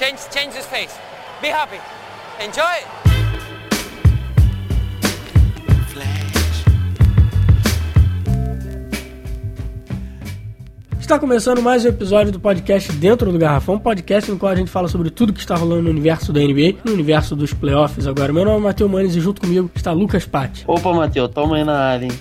Change, change his face. Be happy. Enjoy. Está começando mais um episódio do podcast Dentro do Garrafão, um podcast no qual a gente fala sobre tudo que está rolando no universo da NBA, no universo dos playoffs agora. Meu nome é Matheus Manes e junto comigo está Lucas Patti. Opa, Matheus, toma aí na área, hein?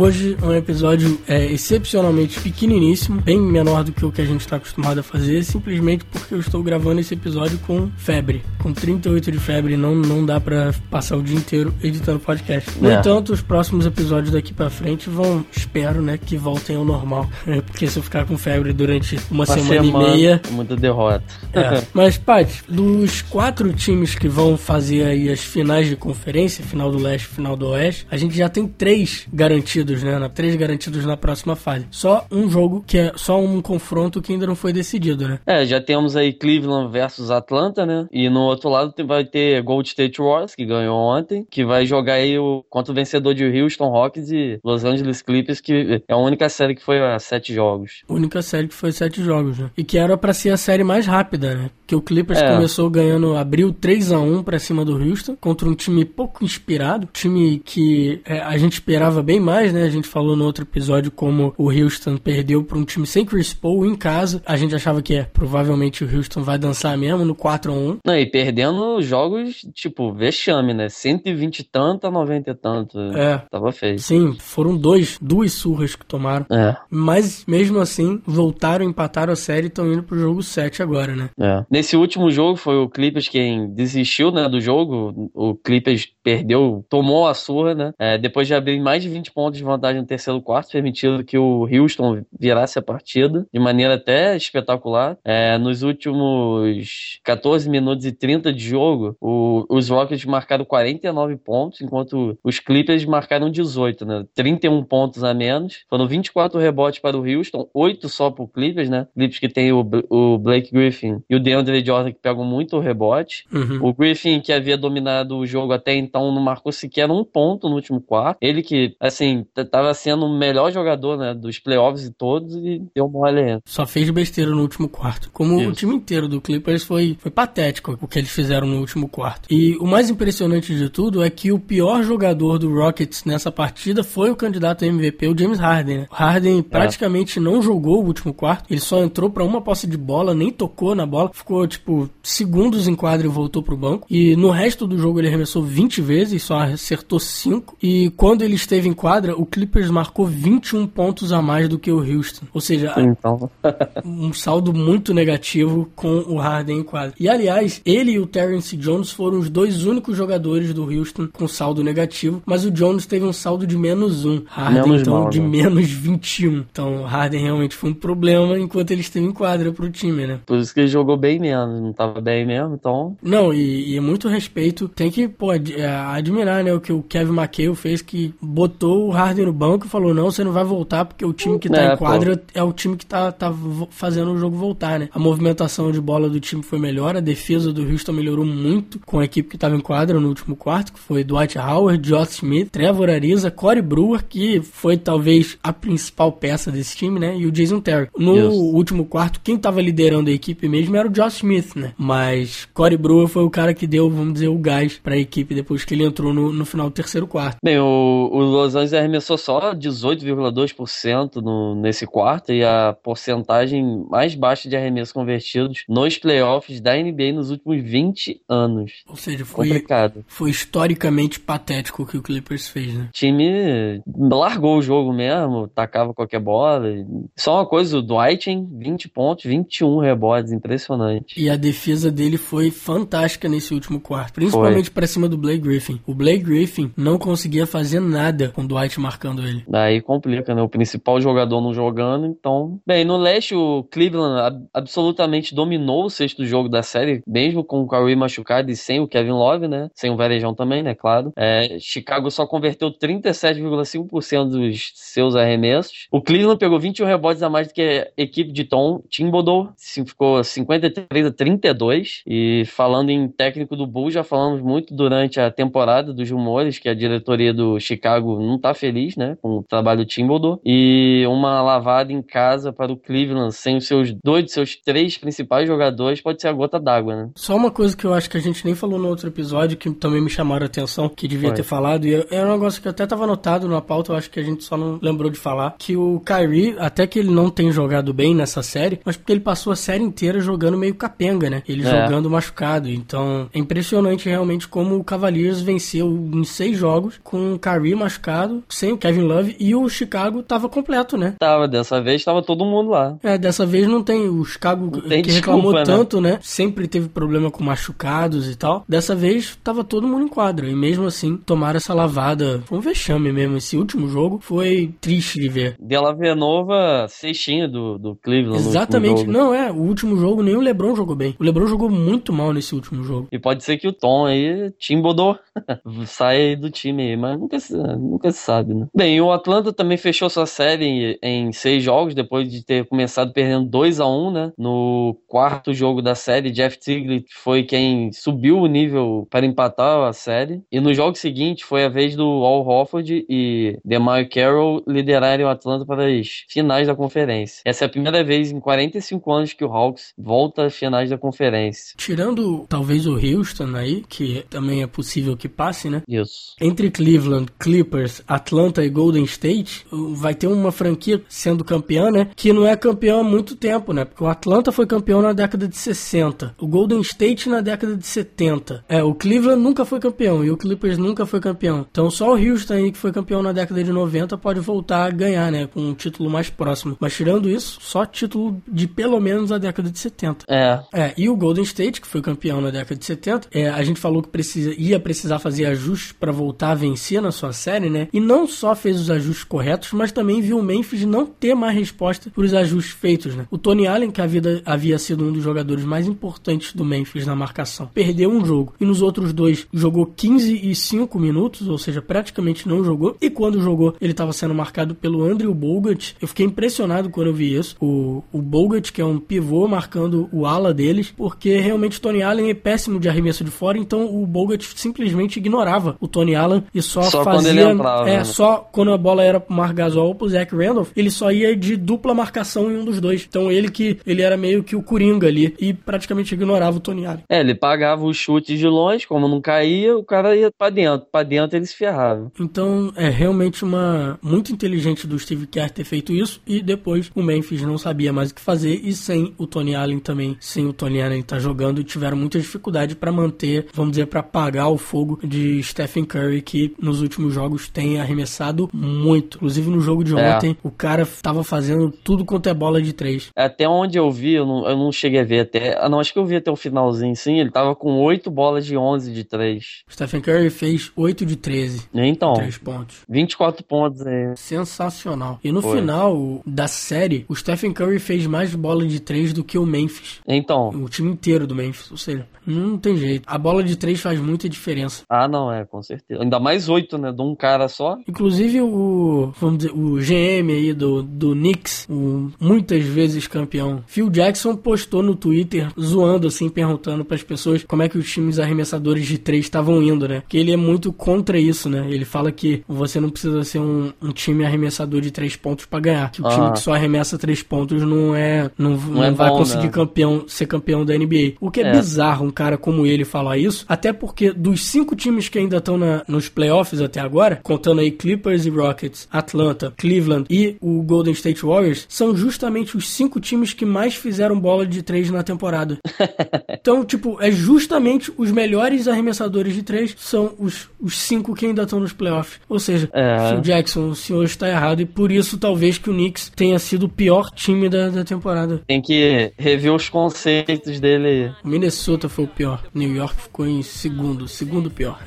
Hoje é um episódio é, excepcionalmente pequeniníssimo, bem menor do que o que a gente está acostumado a fazer, simplesmente porque eu estou gravando esse episódio com febre. Com 38 de febre, não, não dá para passar o dia inteiro editando podcast. No É. entanto, os próximos episódios daqui para frente vão, espero, né, que voltem ao normal. Porque se eu ficar com febre durante uma, Uma semana, e meia, Muita derrota. é. Mas, Paty, dos quatro times que vão fazer aí as finais de conferência, final do leste, final do oeste, a gente já tem três garantidos, né? Na- Três garantidos na próxima fase. Só um jogo que é só um confronto que ainda não foi decidido, né? É, já temos aí Cleveland versus Atlanta, né? E no outro lado vai ter Gold State Warriors, que ganhou ontem, que vai jogar aí o, contra o vencedor de Houston Rockets e Los Angeles Clippers, que é a única série que foi a sete jogos. Única série que foi sete jogos, né? E que era pra ser a série mais rápida, né? Que o Clippers É. começou ganhando, abriu 3 a 1 pra cima do Houston, contra um time pouco inspirado, time que é, a gente esperava bem mais, né? A gente falou no outro episódio como o Houston perdeu pra um time sem Chris Paul em casa. A gente achava que é, provavelmente o Houston vai dançar mesmo no 4 a 1 Não, e perdendo jogos, tipo, vexame, né? 120 e tanto a 90 e tanto. É. Tava feio. Sim, foram dois, duas surras que tomaram. É, Mas mesmo assim, voltaram, empataram a série e estão indo pro jogo 7 agora, né? é. Nesse último jogo foi o Clippers quem desistiu, né, do jogo. O Clippers perdeu, tomou a surra, né? É, depois de abrir mais de 20 pontos de vantagem no terceiro quarto, permitindo que o Houston virasse a partida de maneira até espetacular. É, nos últimos 14 minutos e 30 de jogo, o- os Rockets marcaram 49 pontos, enquanto os Clippers marcaram 18, né? 31 pontos a menos. Foram 24 rebotes para o Houston, 8 só para o Clippers, né? Clippers que tem o, o Blake Griffin e o DeAndre Jordan que pegam muito rebote. Uhum. O Griffin, que havia dominado o jogo até então, não marcou sequer um ponto no último quarto. Ele que, assim, tava sendo o melhor jogador, né, dos playoffs e todos e deu mole aí. Só fez besteira no último quarto. Como o Isso. time inteiro do Clippers foi, foi patético o que eles fizeram no último quarto. E o mais impressionante de tudo é que o pior jogador do Rockets nessa partida foi o candidato MVP, o James Harden. Né? O Harden praticamente não jogou o último quarto. Ele só entrou pra uma posse de bola, nem tocou na bola. Ficou, tipo, segundos em quadra e voltou pro banco. E no resto do jogo ele arremessou 20 vezes, só acertou 5. E quando ele esteve em quadra, o Clippers marcou 21 pontos a mais do que o Houston. Ou seja, Então, um saldo muito negativo com o Harden em quadra. E aliás, ele e o Terrence Jones foram os dois únicos jogadores do Houston com saldo negativo, mas o Jones teve um saldo de menos um. Harden, Menos então, mal, de né? menos 21. Então, o Harden realmente foi um problema enquanto ele esteve em quadra pro time, né? por isso que ele jogou bem menos, não tava bem mesmo, então... Não, e, e é muito respeito. Tem que, pô, ad- é, admirar, né, o que o Kevin McHale fez, que botou o Harden no banco e falou, não, você não vai voltar, porque o time que tá É, em quadra é o time que tá, tá fazendo o jogo voltar, né? A movimentação de bola do time foi melhor, a defesa do Houston melhorou muito com a equipe que tava em quadra no último quarto, que foi Dwight Howard, Josh Smith, Trevor Ariza, Corey Brewer, que foi talvez a principal peça desse time, né? E o Jason Terry. No último quarto, quem tava liderando a equipe mesmo era o Josh Smith, né? Mas Corey Brewer foi o cara que deu, vamos dizer, o gás pra equipe depois que ele entrou no, no final do terceiro quarto. Bem, o, o Los Angeles arremessou só 18,2% no, nesse quarto e a porcentagem mais baixa de arremessos convertidos nos playoffs da NBA nos últimos 20 anos. Ou seja, foi, Complicado. foi historicamente patético o que o Clippers fez, né? O time largou o jogo mesmo, tacava qualquer bola. Só uma coisa, o Dwight, hein? 20 pontos, 21 rebotes, impressionante. E a defesa dele foi fantástica nesse último quarto, principalmente pra cima do Blake Griffin. O Blake Griffin não conseguia fazer nada com o Dwight marcando ele. Daí complica, né? O principal jogador não jogando, então. Bem, no leste, o Cleveland ab- absolutamente dominou o sexto jogo da série, mesmo com o Curry machucado e sem o Kevin Love, né? Sem o Varejão também, né? Claro. É, Chicago só converteu 37,5% dos seus arremessos. O Cleveland pegou 21 rebotes a mais do que a equipe de Tom Thibodeau, ficou 53 a 32. E falando em técnico do Bulls, já falamos muito durante a temporada dos rumores, que a diretoria do Chicago não tá feliz, né, com o trabalho do Timbaldo, e uma lavada em casa para o Cleveland sem os seus dois de seus três principais jogadores pode ser a gota d'água, né? Só uma coisa que eu acho que a gente nem falou no outro episódio, que também me chamaram a atenção, que devia Foi. ter falado, e é um negócio que até tava anotado na pauta, eu acho que a gente só não lembrou de falar, que o Kyrie, até que ele não tem jogado bem nessa série, mas porque ele passou a série inteira jogando meio capenga, né? Ele é. jogando machucado. Então, é impressionante realmente como o Venceu em seis jogos com o Kyrie machucado, sem o Kevin Love, e o Chicago tava completo, né? Tava, dessa vez tava todo mundo lá. É, dessa vez não tem. O Chicago tem que desculpa, reclamou né? tanto, né? Sempre teve problema com machucados e tal. Dessa vez tava todo mundo em quadra. E mesmo assim, tomaram essa lavada. Foi um vexame mesmo. Esse último jogo foi triste de ver. Della Venova, cestinha do, do Cleveland. Exatamente. Não, é. O último jogo nem o LeBron jogou bem. O LeBron jogou muito mal nesse último jogo. E pode ser que o Tom aí, timbodou, saia do time aí. Mas nunca se, nunca se sabe, né? Bem, o Atlanta também fechou sua série em, em seis jogos, depois de ter começado perdendo 2 a 1 né? No quarto jogo da série, Jeff Tigley foi quem subiu o nível para empatar a série. E no jogo seguinte foi a vez do Al Hofford e DeMar Carroll liderarem o Atlanta para as finais da conferência. Essa é a primeira vez em 45 anos que o Hawks volta às finais da conferência. Tirando talvez o Houston aí, que também é possível que passe, né? Isso. Entre Cleveland, Clippers, Atlanta e Golden State, vai ter uma franquia sendo campeã, né? Que não é campeã há muito tempo, né? Porque o Atlanta foi campeão na década de 60, o Golden State na década de 70. É, o Cleveland nunca foi campeão e o Clippers nunca foi campeão. Então só o Houston aí que foi campeão na década de 90 pode voltar a ganhar, né? Com um título mais próximo. Mas tirando isso, só título de pelo menos a década de 70. É. É, e o Golden State, que foi campeão na década de 70, é, a gente falou que precisa, ia precisar fazer ajustes para voltar a vencer na sua série, né? E não só fez os ajustes corretos, mas também viu o Memphis não ter mais resposta para os ajustes feitos, né? O Tony Allen, que havia, havia sido um dos jogadores mais importantes do Memphis na marcação, perdeu um jogo e nos outros dois jogou 15 e 5 minutos, ou seja, praticamente não jogou. E quando jogou, ele estava sendo marcado pelo Andrew Bogut. Eu fiquei impressionado quando eu vi isso. O, o Bogut, que é um pivô marcando o ala deles, porque realmente o Tony Allen é péssimo de arremesso de fora, então o Bogut simplesmente ignorava o Tony Allen e só, só fazia. Entrava, é, né? só quando a bola era pro Mark Gasol ou pro Zach Randolph, ele só ia de dupla marcação em um dos dois. Então ele que ele era meio que o Coringa ali e praticamente ignorava o Tony Allen. É, ele pagava os chutes de longe, como não caía, o cara ia para dentro. Para dentro ele se ferrava. Então é realmente uma muito inteligente do Steve Kerr ter feito isso e depois o Memphis não sabia mais o que fazer e sem o Tony Allen também, sem o Tony Allen estar tá jogando, tiveram muita dificuldade para manter, vamos dizer, para apagar o fogo de Stephen Curry que nos últimos jogos tem arremessado muito. Inclusive no jogo de é. ontem, o cara tava fazendo tudo quanto é bola de três. Até onde eu vi, eu não, eu não cheguei a ver até. Ah, não, acho que eu vi até o finalzinho, sim. Ele tava com 8 bolas de 11 de 3. Stephen Curry fez 8 de 13. Então. 3 pontos. 24 pontos aí. Sensacional. E no Foi. final da série, o Stephen Curry fez mais bola de 3 do que o Memphis. Então. O time inteiro do Memphis. Ou seja, não tem jeito. A bola de 3 faz muita diferença. Ah, não, é, com certeza. Ainda mais 8, né? De um cara só. Inclusive o, vamos dizer, o GM aí do, do Knicks, o muitas vezes campeão, Phil Jackson postou no Twitter, zoando assim, perguntando para as pessoas como é que os times arremessadores de 3 estavam indo, né? Que ele é muito contra isso, né? Ele fala que você não precisa ser um, um time arremessador de 3 pontos para ganhar. Que o ah. time que só arremessa 3 pontos não é. Não, não, não é vai bom, conseguir né? campeão, ser campeão da NBA. O que é, é. bizarro, um cara como ele falar isso, até porque dos cinco times que ainda estão nos playoffs até agora, contando aí Clippers e Rockets, Atlanta, Cleveland e o Golden State Warriors, são justamente os cinco times que mais fizeram bola de três na temporada. então, tipo, é justamente os melhores arremessadores de três são os, os cinco que ainda estão nos playoffs. Ou seja, é. Phil Jackson, o senhor está errado e por isso talvez que o Knicks tenha sido o pior time da, da temporada. Tem que rever os conceitos dele. O Minnesota foi pior. New York ficou em segundo, segundo pior.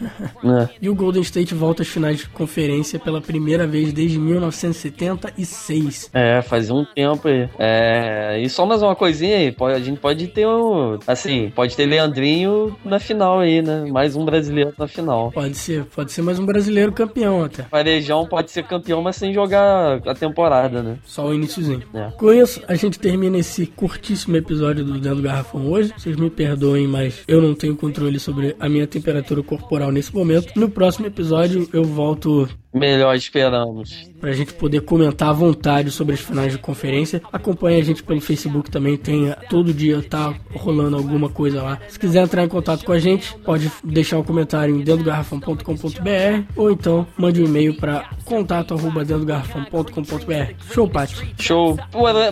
É. E o Golden State volta às finais de conferência pela primeira vez desde 1976. É, faz um tempo aí. É, e só mais uma coisinha aí, pode, a gente pode ter um, assim, pode ter Leandrinho na final aí, né? Mais um brasileiro na final. Pode ser, pode ser mais um brasileiro campeão até. Varejão pode ser campeão, mas sem jogar a temporada, né? Só o iníciozinho. É. Com isso, a gente termina esse curtíssimo episódio do Dentro do Garrafão hoje. Vocês me perdoem, mas eu não tenho controle sobre a minha temperatura corporal nesse momento. No próximo episódio eu volto Melhor esperamos. Pra gente poder comentar à vontade sobre as finais de conferência. Acompanhe a gente pelo Facebook também, tem todo dia tá rolando alguma coisa lá. Se quiser entrar em contato com a gente, pode deixar um comentário em dentro garrafão.com.br ou então mande um e-mail para contato arroba dentro garrafão.com.br. Show, Paty. Show.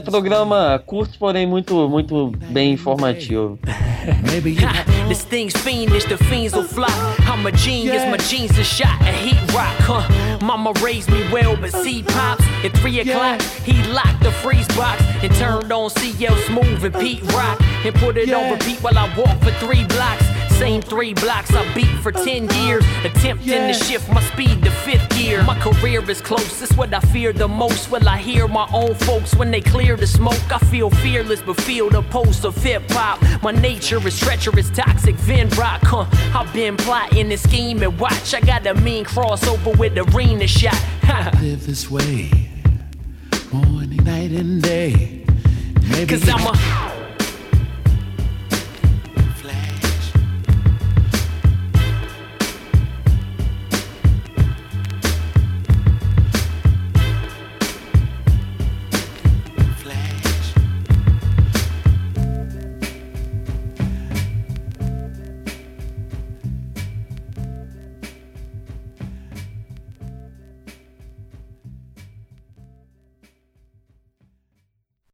Programa curto, porém muito, muito bem informativo. this thing's fiendish, the fiends will fly. I'm a genius, my jeans are shot a heat rock, huh? Mama raised me well, but see pops at three o'clock. He locked the freeze box and turned on CL Smooth and Pete Rock and put it on repeat while I walk for three blocks. Same three blocks I beat for 10 years, attempting to shift my speed to fifth gear. My career is close, it's what I fear the most. Will I hear my own folks when they clear the smoke? I feel fearless, but feel the pulse of hip hop. My nature is treacherous, toxic, Vin Rock. Huh? I've been plotting the scheme and scheming. Watch, I got a mean crossover with the arena shot. Live this way, morning, night, and day. Maybe Cause I'm a